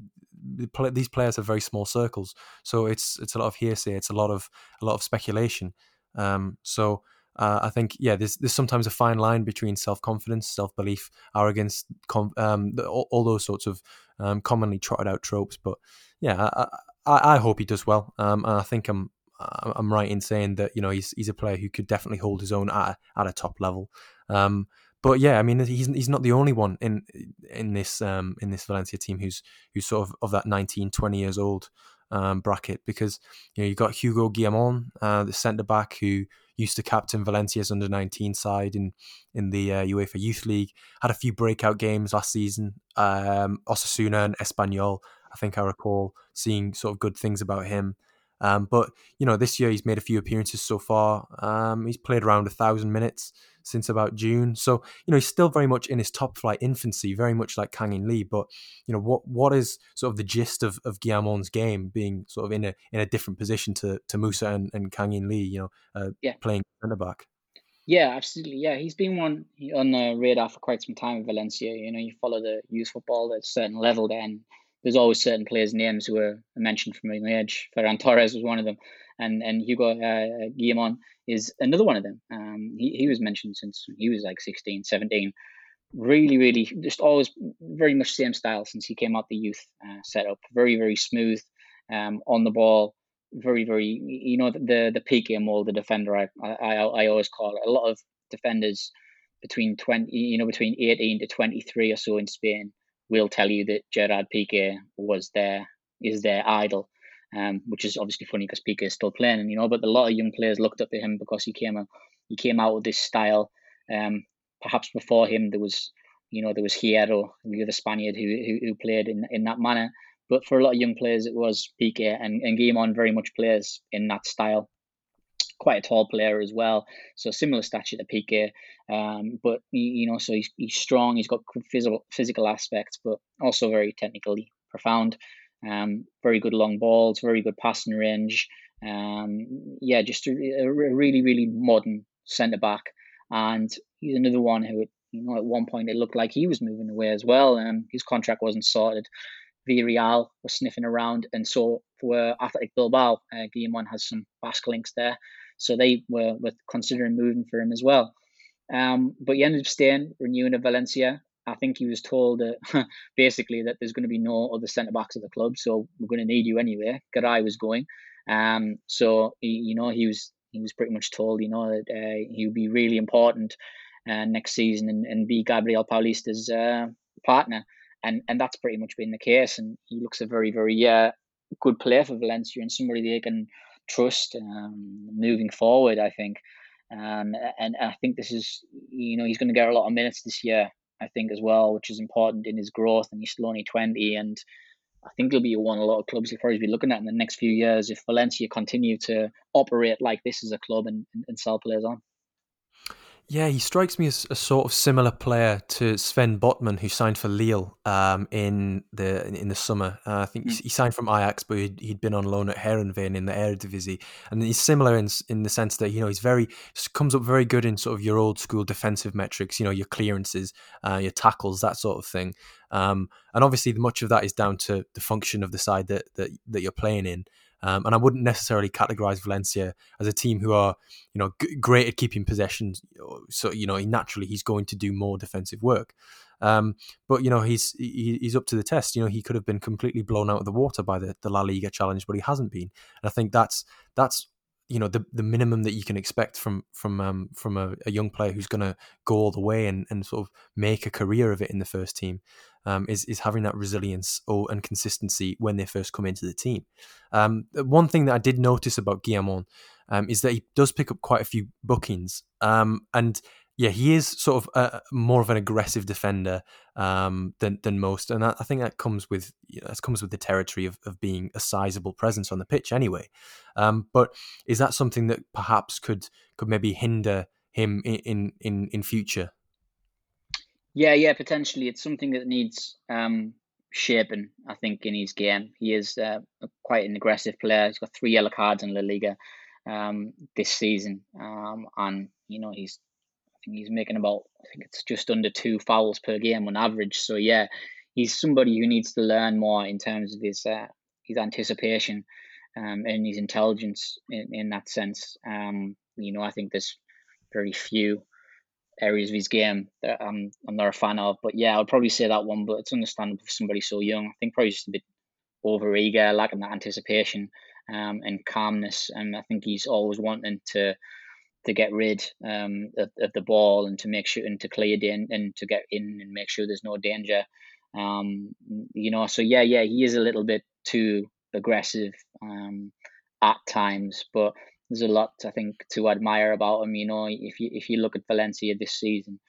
these players have very small circles so it's it's a lot of hearsay it's a lot of a lot of speculation um, so uh, I think yeah, there's there's sometimes a fine line between self confidence, self belief, arrogance, com- um, all, all, those sorts of um, commonly trotted out tropes. But yeah, I, I, I hope he does well, um, and I think I'm I'm right in saying that you know he's he's a player who could definitely hold his own at a, at a top level. Um, but yeah, I mean he's he's not the only one in in this um, in this Valencia team who's who's sort of of that 19, 20 years old um, bracket because you know you've got Hugo Guillamon, uh, the centre back who used to captain Valencia's under 19 side in in the uh, UEFA Youth League. Had a few breakout games last season. Um, Osasuna and Espanyol. I think I recall seeing sort of good things about him. Um, but you know, this year he's made a few appearances so far. Um, he's played around a thousand minutes since about June. So, you know, he's still very much in his top flight infancy, very much like Kang In Lee. But, you know, what what is sort of the gist of, of game being sort of in a in a different position to, to Musah and, and Kang In Lee, you know, uh, yeah. playing centre back? Yeah, absolutely. Yeah, he's been one on the radar for quite some time in Valencia. You know, you follow the youth football at a certain level, then there's always certain players' names who are mentioned from my age. Ferran Torres was one of them and and Hugo uh, Guillamon is another one of them. Um, he, he was mentioned since he was like 16, 17. Really, really, just always very much same style since he came out the youth uh, setup. Very, very smooth um, on the ball. Very, very, you know, the the Piqué mold, the defender. I, I I always call it. A lot of defenders between 20, you know, between 18 to 23 or so in Spain will tell you that Gerard Piqué was their is their idol um, which is obviously funny because Piqué is still playing, you know. But a lot of young players looked up to him because he came out, he came out with this style. Um, perhaps before him there was you know there was Hierro, the other Spaniard who, who, who played in in that manner. But for a lot of young players, it was Piqué, and and Guillamon very much plays in that style. Quite a tall player as well, so similar stature to Piqué. Um, but you know, so he's, he's strong. He's got physical physical aspects, but also very technically profound. Um, very good long balls, very good passing range. Um, yeah, just a, a really really modern centre back, and he's another one who you know, at one point it looked like he was moving away as well, and his contract wasn't sorted. Villarreal was sniffing around, and so for Athletic Bilbao, uh, Guillamon has some Basque links there, so they were, considering moving for him as well. Um, but he ended up staying, renewing at Valencia. I think he was told that basically that there's going to be no other centre backs at the club, so we're going to need you anyway. Garay was going, um, so he, you know he was he was pretty much told, you know, that uh, he would be really important uh, next season and, and be Gabriel Paulista's uh, partner. And and that's pretty much been the case. And he looks a very, very uh, good player for Valencia and somebody they can trust um, moving forward, I think. Um, and I think this is, you know, he's going to get a lot of minutes this year, I think, as well, which is important in his growth. And he's still only 20. And I think he'll be one a lot of clubs will probably be looking at in the next few years if Valencia continue to operate like this as a club and, and sell players on. Yeah, he strikes me as a sort of similar player to Sven Botman, who signed for Lille um, in the in the summer. Uh, I think mm. he signed from Ajax, but he'd, he'd been on loan at Heerenveen in the Eredivisie, and he's similar in in the sense that you know he's very comes up very good in sort of your old school defensive metrics, you know your clearances, uh, your tackles, that sort of thing. Um, and obviously, much of that is down to the function of the side that that, that you're playing in. Um, and I wouldn't necessarily categorize Valencia as a team who are, you know, g- great at keeping possession. So you know, naturally he's going to do more defensive work. Um, but you know, he's he, he's up to the test. You know, he could have been completely blown out of the water by the, the La Liga challenge, but he hasn't been. And I think that's that's you know the the minimum that you can expect from from um, from a, a, young player who's going to go all the way and, and sort of make a career of it in the first team um, is is having that resilience or and consistency when they first come into the team. Um, one thing that I did notice about Guillamon um, is that he does pick up quite a few bookings, um, and yeah, he is sort of a, more of an aggressive defender um, than than most, and I, think that comes with you know, that comes with the territory of, of being a sizable presence on the pitch anyway. Um, but is that something that perhaps could could maybe hinder him in in in future? Yeah, yeah, potentially. It's something that needs um, shaping, I think, in his game. He is uh, quite an aggressive player. He's got three yellow cards in La Liga um, this season. Um, and, you know, he's think he's making about, I think it's just under two fouls per game on average. So, yeah, he's somebody who needs to learn more in terms of his, uh, his anticipation um, and his intelligence in, in that sense. Um, you know, I think there's very few areas of his game that I'm I'm not a fan of. But yeah, I'd probably say that one. But it's understandable for somebody so young. I think probably just a bit over eager, lacking that anticipation um, and calmness. And I think he's always wanting to to get rid um, of, of the ball and to make sure and to clear it in and to get in and make sure there's no danger. Um, you know, so yeah, yeah, he is a little bit too aggressive um, at times, but there's a lot I think to admire about him. You know, if you if you look at Valencia this season,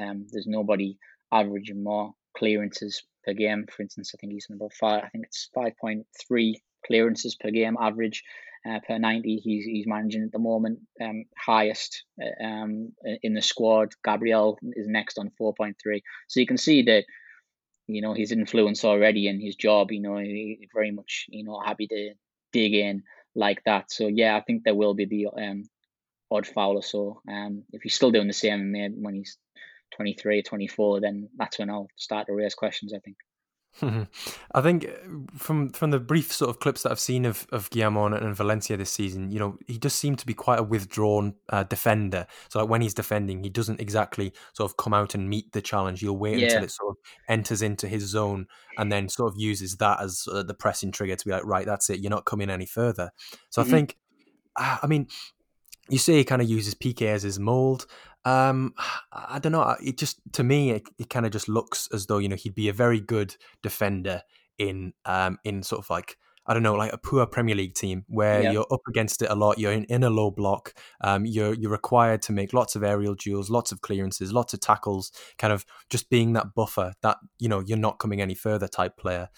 um, there's nobody averaging more clearances per game. For instance, I think he's in about five. I think it's five point three clearances per game average uh, per ninety. He's he's managing at the moment um, highest uh, um, in the squad. Gabriel is next on four point three. So you can see that you know his influence already in his job. You know, he very much you know happy to dig in like that. So yeah, I think there will be the um, odd foul or so. Um, if he's still doing the same when he's 23, 24, then that's when I'll start to raise questions. I think. I think uh, from from the brief sort of clips that I've seen of of Guillamon and Valencia this season, you know, he does seem to be quite a withdrawn uh, defender. So like when he's defending, he doesn't exactly sort of come out and meet the challenge. He'll wait yeah. until it sort of enters into his zone and then sort of uses that as uh, the pressing trigger to be like, right, that's it. You're not coming any further. So mm-hmm. I think, uh, I mean, you say he kind of uses Piqué as his mold. Um, I don't know. It just to me, it, it kind of just looks as though you know he'd be a very good defender in um in sort of like I don't know, like a poor Premier League team where yeah. you're up against it a lot. You're in, in a low block. Um, you're you're required to make lots of aerial duels, lots of clearances, lots of tackles. Kind of just being that buffer that you know you're not coming any further type player.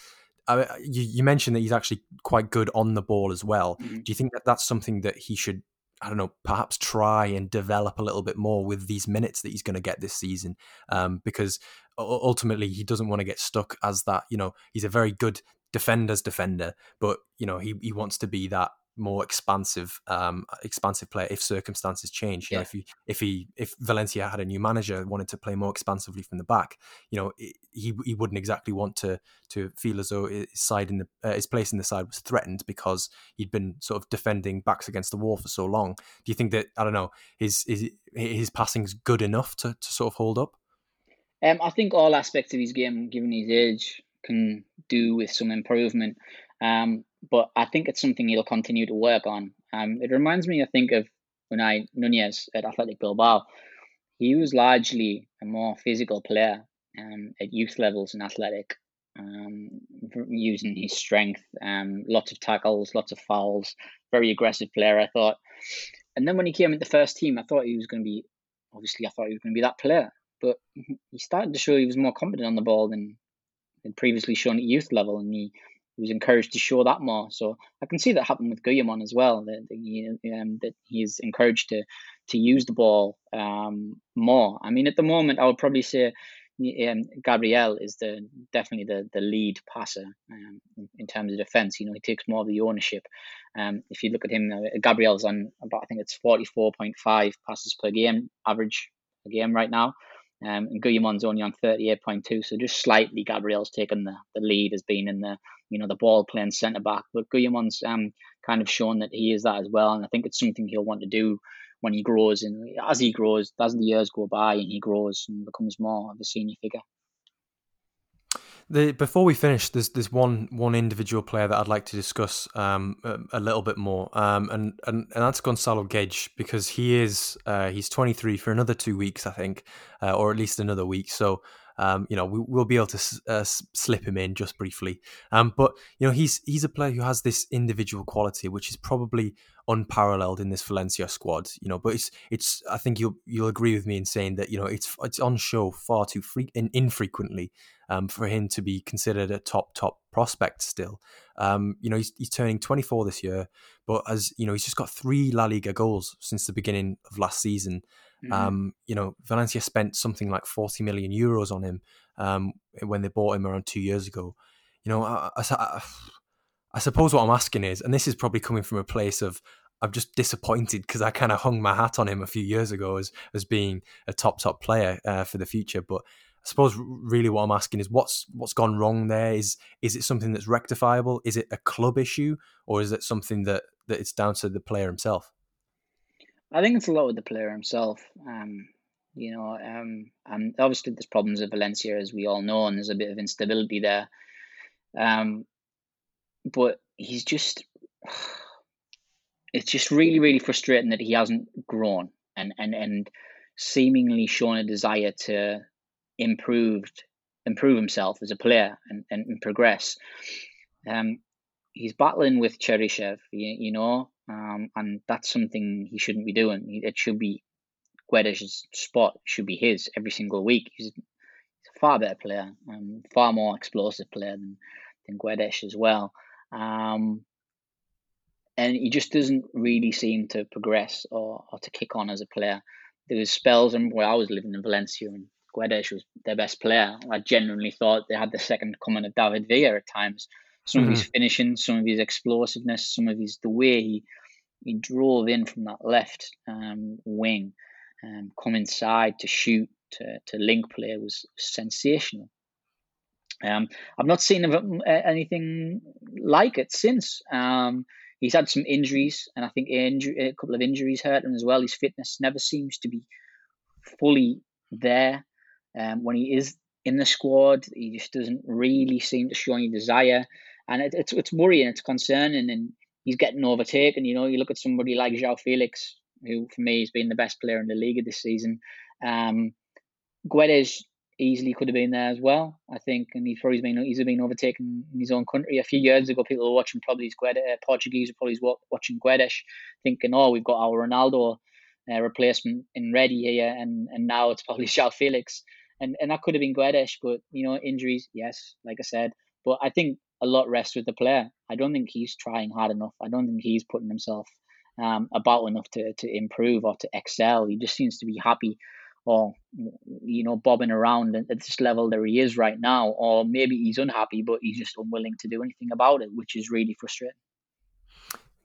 You, you, mentioned that he's actually quite good on the ball as well. Mm-hmm. Do you think that that's something that he should I don't know, perhaps try and develop a little bit more with these minutes that he's going to get this season. Um, because ultimately, he doesn't want to get stuck as that. You know, he's a very good defender's defender, but you know, he he wants to be that more expansive um expansive player if circumstances change you yeah. know if he if he if Valencia had a new manager wanted to play more expansively from the back you know he he wouldn't exactly want to to feel as though his side in the uh, his place in the side was threatened because he'd been sort of defending backs against the wall for so long. Do you think that I don't know his his his passing's good enough to to sort of hold up? Um I think all aspects of his game given his age can do with some improvement um but I think it's something he'll continue to work on. Um, it reminds me, I think, of Unai Nunez at Athletic Bilbao. He was largely a more physical player um, at youth levels in Athletic, um, using his strength, um, lots of tackles, lots of fouls, very aggressive player, I thought. And then when he came into the first team, I thought he was going to be, obviously, I thought he was going to be that player. But he started to show he was more competent on the ball than, than previously shown at youth level, and he was encouraged to show that more. So I can see that happen with Guillamon as well. That, that, he, um, that he's encouraged to to use the ball um, more. I mean, at the moment, I would probably say um, Gabriel is the definitely the the lead passer um, in, terms of defense. You know, he takes more of the ownership. Um, if you look at him, Gabriel's on about I think it's forty four point five passes per game average a game right now. Um, and Guillamon's only on 38.2, so just slightly Gabriel's taken the, the lead as being in the you know the ball playing centre back. But Guillamon's um, kind of shown that he is that as well, and I think it's something he'll want to do when he grows and as he grows, as the years go by and he grows and becomes more of a senior figure. The, before we finish, there's there's one one individual player that I'd like to discuss um, a, a, little bit more, um, and, and and that's Gonzalo Guedes because he is uh, he's 23 for another two weeks, I think, uh, or at least another week. So um, you know, we, will be able to uh, slip him in just briefly. Um, but you know, he's he's a player who has this individual quality, which is probably unparalleled in this Valencia squad. You know, but it's it's. I think you'll you'll agree with me in saying that you know it's it's on show far too free infrequently um, for him to be considered a top top prospect still. Um, you know, he's, he's turning 24 this year, but as you know, he's just got three La Liga goals since the beginning of last season. Mm-hmm. Um, you know, Valencia spent something like 40 million euros on him um, when they bought him around two years ago. You know, I, I, I, suppose what I'm asking is, and this is probably coming from a place of I'm just disappointed because I kind of hung my hat on him a few years ago as as being a top top player uh, for the future. But I suppose really what I'm asking is what's what's gone wrong there? Is is it something that's rectifiable? Is it a club issue, or is it something that that it's down to the player himself? I think it's a lot with the player himself. Um, you know, um, and obviously there's problems at Valencia, as we all know, and there's a bit of instability there. Um, but he's just, it's just really, really frustrating that he hasn't grown and and and seemingly shown a desire to improved improve himself as a player and, and, and progress. Um, he's battling with Cheryshev, you, you know, um, and that's something he shouldn't be doing. It should be Guedes' spot should be his every single week. He's, a far better player, um, far more explosive player than than Guedes as well. Um, and he just doesn't really seem to progress or, or to kick on as a player. There was spells where I was living in Valencia and Guedes was their best player. I genuinely thought they had the second coming of David Villa at times. Some mm-hmm. of his mm-hmm. finishing, some of his explosiveness, some of his the way he he drove in from that left um, wing, um, come inside to shoot, to, to link play was sensational. Um, I've not seen anything like it since. Um, he's had some injuries, and I think a couple of injuries hurt him as well. His fitness never seems to be fully there. Um, when he is in the squad, he just doesn't really seem to show any desire, and it, it's it's worrying, it's concerning, and he's getting overtaken. You know, you look at somebody like João Felix, who for me has been the best player in the league this season. Um, Guedes easily could have been there as well. I think, and he's probably been he's been overtaken in his own country. A few years ago, people were watching probably Guedes, uh, Portuguese probably watching Guedes, thinking, "Oh, we've got our Ronaldo uh, replacement in ready here," and and now it's probably João Felix, and and that could have been Guedes, but you know, injuries, yes, like I said, but I think a lot rests with the player. I don't think he's trying hard enough. I don't think he's putting himself um, about enough to to improve or to excel. He just seems to be happy or you know bobbing around at this level that he is right now or maybe he's unhappy but he's just unwilling to do anything about it which is really frustrating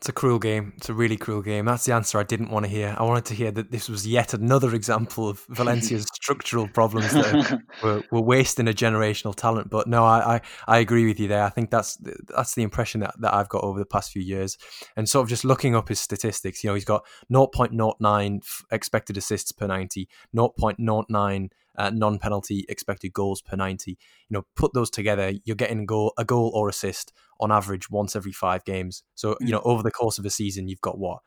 it's a cruel game. It's a really cruel game. That's the answer I didn't want to hear. I wanted to hear that this was yet another example of Valencia's structural problems that were, were, wasting a generational talent. But no, I, I, I, agree with you there. I think that's that's the impression that, that I've got over the past few years. And sort of just looking up his statistics, you know, he's got 0.09 expected assists per 90, 0.09 uh, non-penalty expected goals per 90. You know, put those together, you're getting a goal, a goal or assist on average once every five games. So, you mm. know, over the course of a season, you've got what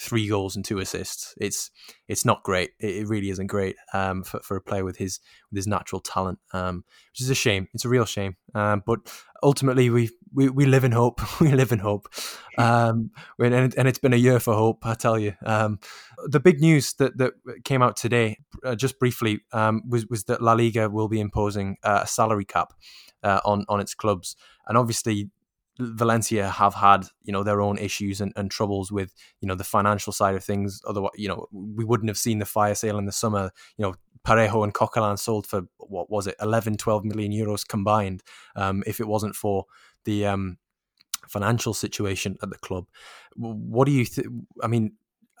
three goals and two assists. It's it's not great. It, really isn't great um, for for a player with his with his natural talent, um, which is a shame. It's a real shame. Um, but ultimately, we, we we live in hope. we live in hope, um, and and it's been a year for hope. I tell you. Um, the big news that that came out today, uh, just briefly, um, was was that La Liga will be imposing uh, a salary cap. Uh, on on its clubs, and obviously Valencia have had, you know, their own issues and, and troubles with, you know, the financial side of things. Otherwise, you know, we wouldn't have seen the fire sale in the summer. You know, Parejo and Coquelin sold for what was it, 11, 12 million euros combined. Um, if it wasn't for the um, financial situation at the club, what do you? I mean,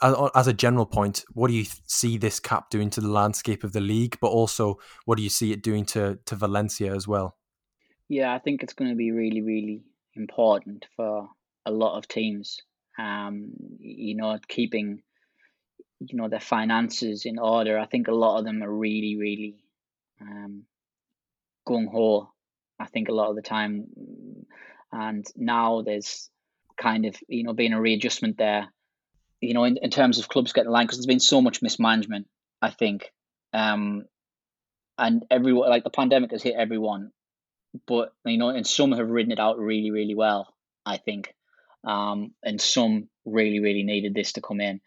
as a general point, what do you see this cap doing to the landscape of the league? But also, what do you see it doing to to Valencia as well? Yeah, I think it's going to be really, really important for a lot of teams. Um, you know, keeping you know their finances in order. I think a lot of them are really, really um, gung ho. I think a lot of the time, and now there's kind of you know being a readjustment there. You know, in, in terms of clubs getting line because there's been so much mismanagement. I think, um, and everyone like the pandemic has hit everyone but you know, and some have ridden it out really, really well. I think, um, and some really, really needed this to come in,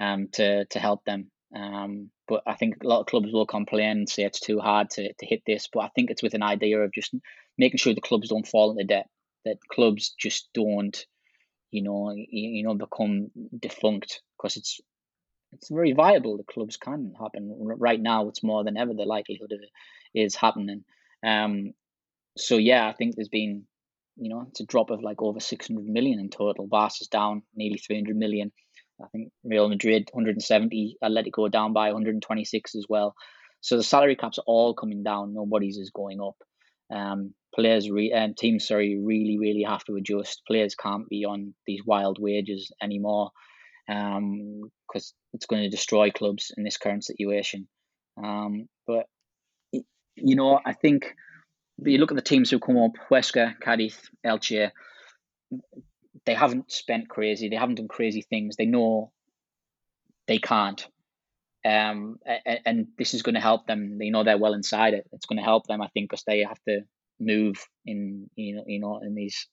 um, to to help them. Um, but I think a lot of clubs will complain and say it's too hard to, to hit this. But I think it's with an idea of just making sure the clubs don't fall into debt, that clubs just don't, you know, you, you know, become defunct because it's it's very viable. The clubs can happen right now. It's more than ever the likelihood of it is happening. Um, so yeah, I think there's been, you know, it's a drop of like over 600 million in total. Barca's down nearly 300 million. I think Real Madrid 170, Atletico down by 126 as well. So the salary caps are all coming down. Nobody's is going up. Um, players, re- um, teams, sorry, really, really have to adjust. Players can't be on these wild wages anymore because um, it's going to destroy clubs in this current situation. Um, but you know, I think you look at the teams who come up, Huesca, Cadiz, Elche, they haven't spent crazy. They haven't done crazy things. They know they can't. Um, and, and this is going to help them. They know they're well inside it. It's going to help them, I think, because they have to move in, you know, you know, in these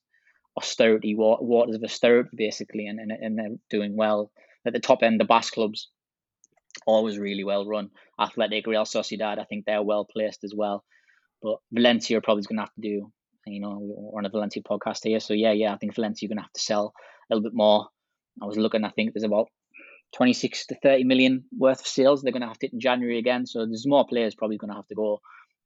austerity waters of austerity, basically, and, and and they're doing well at the top end. The Basque clubs always really well run. Athletic, Real Sociedad, I think they're well placed as well. But Valencia are probably going to have to do, you know, we're on a Valencia podcast here. So yeah, yeah, I think Valencia are going to have to sell a little bit more. I was looking, I think there's about 26 to 30 million worth of sales they're going to have to hit in January again. So there's more players probably going to have to go,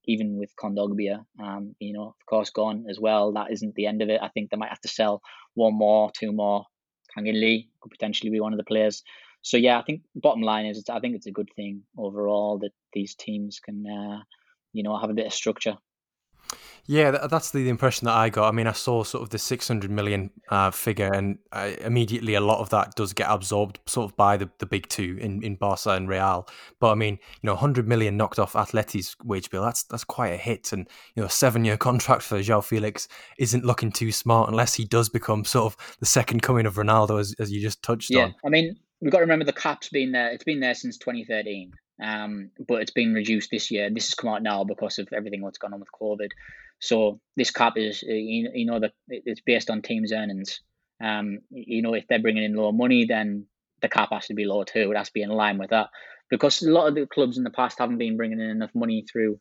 even with Kondogbia, um, you know, of course, gone as well. That isn't the end of it. I think they might have to sell one more, two more. Kang In Lee could potentially be one of the players. So yeah, I think bottom line is I think it's a good thing overall that these teams can uh, you know have a bit of structure. Yeah, that's the impression that I got. I mean, I saw sort of the 600 million uh, figure, and uh, immediately a lot of that does get absorbed sort of by the, the big two in, in Barca and Real. But I mean, you know, 100 million knocked off Atleti's wage bill. That's that's quite a hit. And, you know, a seven year contract for João Felix isn't looking too smart unless he does become sort of the second coming of Ronaldo, as, as you just touched yeah. on. I mean, we've got to remember the cap's been there. It's been there since 2013. Um, but it's been reduced this year. This has come out now because of everything what's gone on with COVID. So this cap is, uh, you know, that it's based on teams' earnings. Um, you know, if they're bringing in lower money, then the cap has to be lower too. It has to be in line with that because a lot of the clubs in the past haven't been bringing in enough money through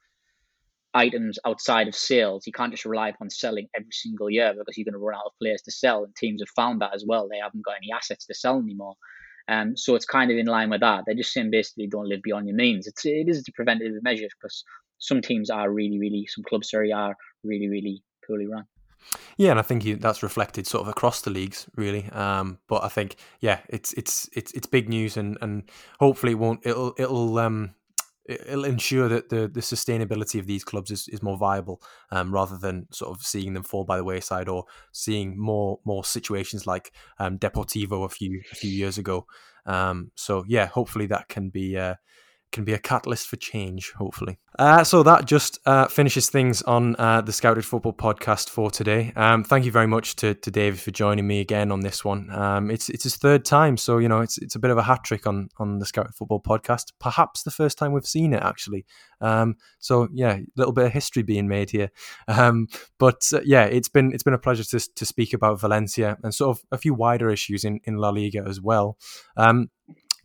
items outside of sales. You can't just rely upon selling every single year because you're going to run out of players to sell. And teams have found that as well. They haven't got any assets to sell anymore. Um, so it's kind of in line with that. They're just saying basically don't live beyond your means. It's it is a preventative measure because some teams are really, really, some clubs sorry are really, really poorly run. Yeah, and I think you, that's reflected sort of across the leagues, really. Um, but I think, yeah, it's it's it's it's big news, and and hopefully it won't. It'll it'll um it'll ensure that the the sustainability of these clubs is, is more viable, um, rather than sort of seeing them fall by the wayside or seeing more more situations like um, Deportivo a few a few years ago. Um, so yeah, hopefully that can be uh, can be a catalyst for change, hopefully. Uh, so that just uh, finishes things on uh, the Scouted Football podcast for today. Um, thank you very much to, to David for joining me again on this one. Um, it's it's his third time, so you know it's it's a bit of a hat trick on on the Scouted Football podcast. Perhaps the first time we've seen it actually. Um, so yeah, a little bit of history being made here. Um, but uh, yeah, it's been it's been a pleasure to to speak about Valencia and sort of a few wider issues in in La Liga as well.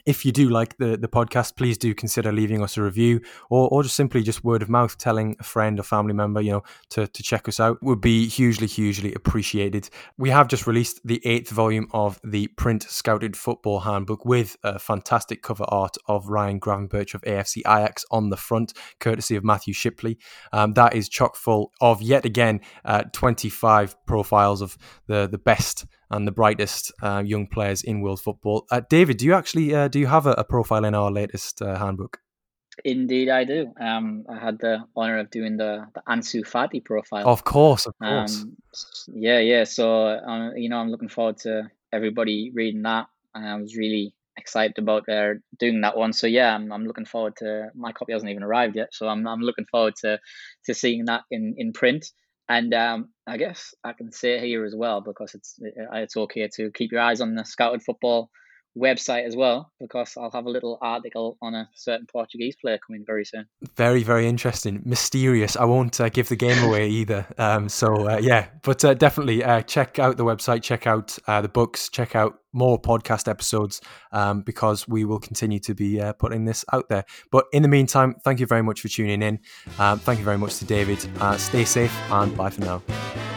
If you do like the, the podcast, please do consider leaving us a review or, or just simply just word of mouth telling a friend or family member, you know, to, to check us out would be hugely, hugely appreciated. We have just released the eighth volume of the print scouted football handbook with a fantastic cover art of Ryan Gravenberch of AFC Ajax on the front, courtesy of Matthew Shipley. Um, that is chock full of yet again uh, 25 profiles of the, the best and the brightest uh, young players in world football. Uh, David, do you actually uh, do you have a, a, profile in our latest uh, handbook? Indeed, I do. Um, I had the honor of doing the, the Ansu Fati profile. Of course, of course. Um, yeah, yeah. So, um, you know, I'm looking forward to everybody reading that. I was really excited about uh, doing that one. So yeah, I'm, I'm looking forward to. My copy hasn't even arrived yet, so I'm I'm looking forward to to seeing that in in print. And um, I guess I can say here as well because it's it's okay to keep your eyes on the Scouted Football website as well because I'll have a little article on a certain Portuguese player coming very soon. Very, very interesting, mysterious. I won't uh, give the game away either. Um, so uh, yeah, but uh, definitely uh, check out the website, check out uh, the books, check out more podcast episodes um, because we will continue to be uh, putting this out there. But in the meantime, thank you very much for tuning in. Um, thank you very much to David. stay safe and bye for now.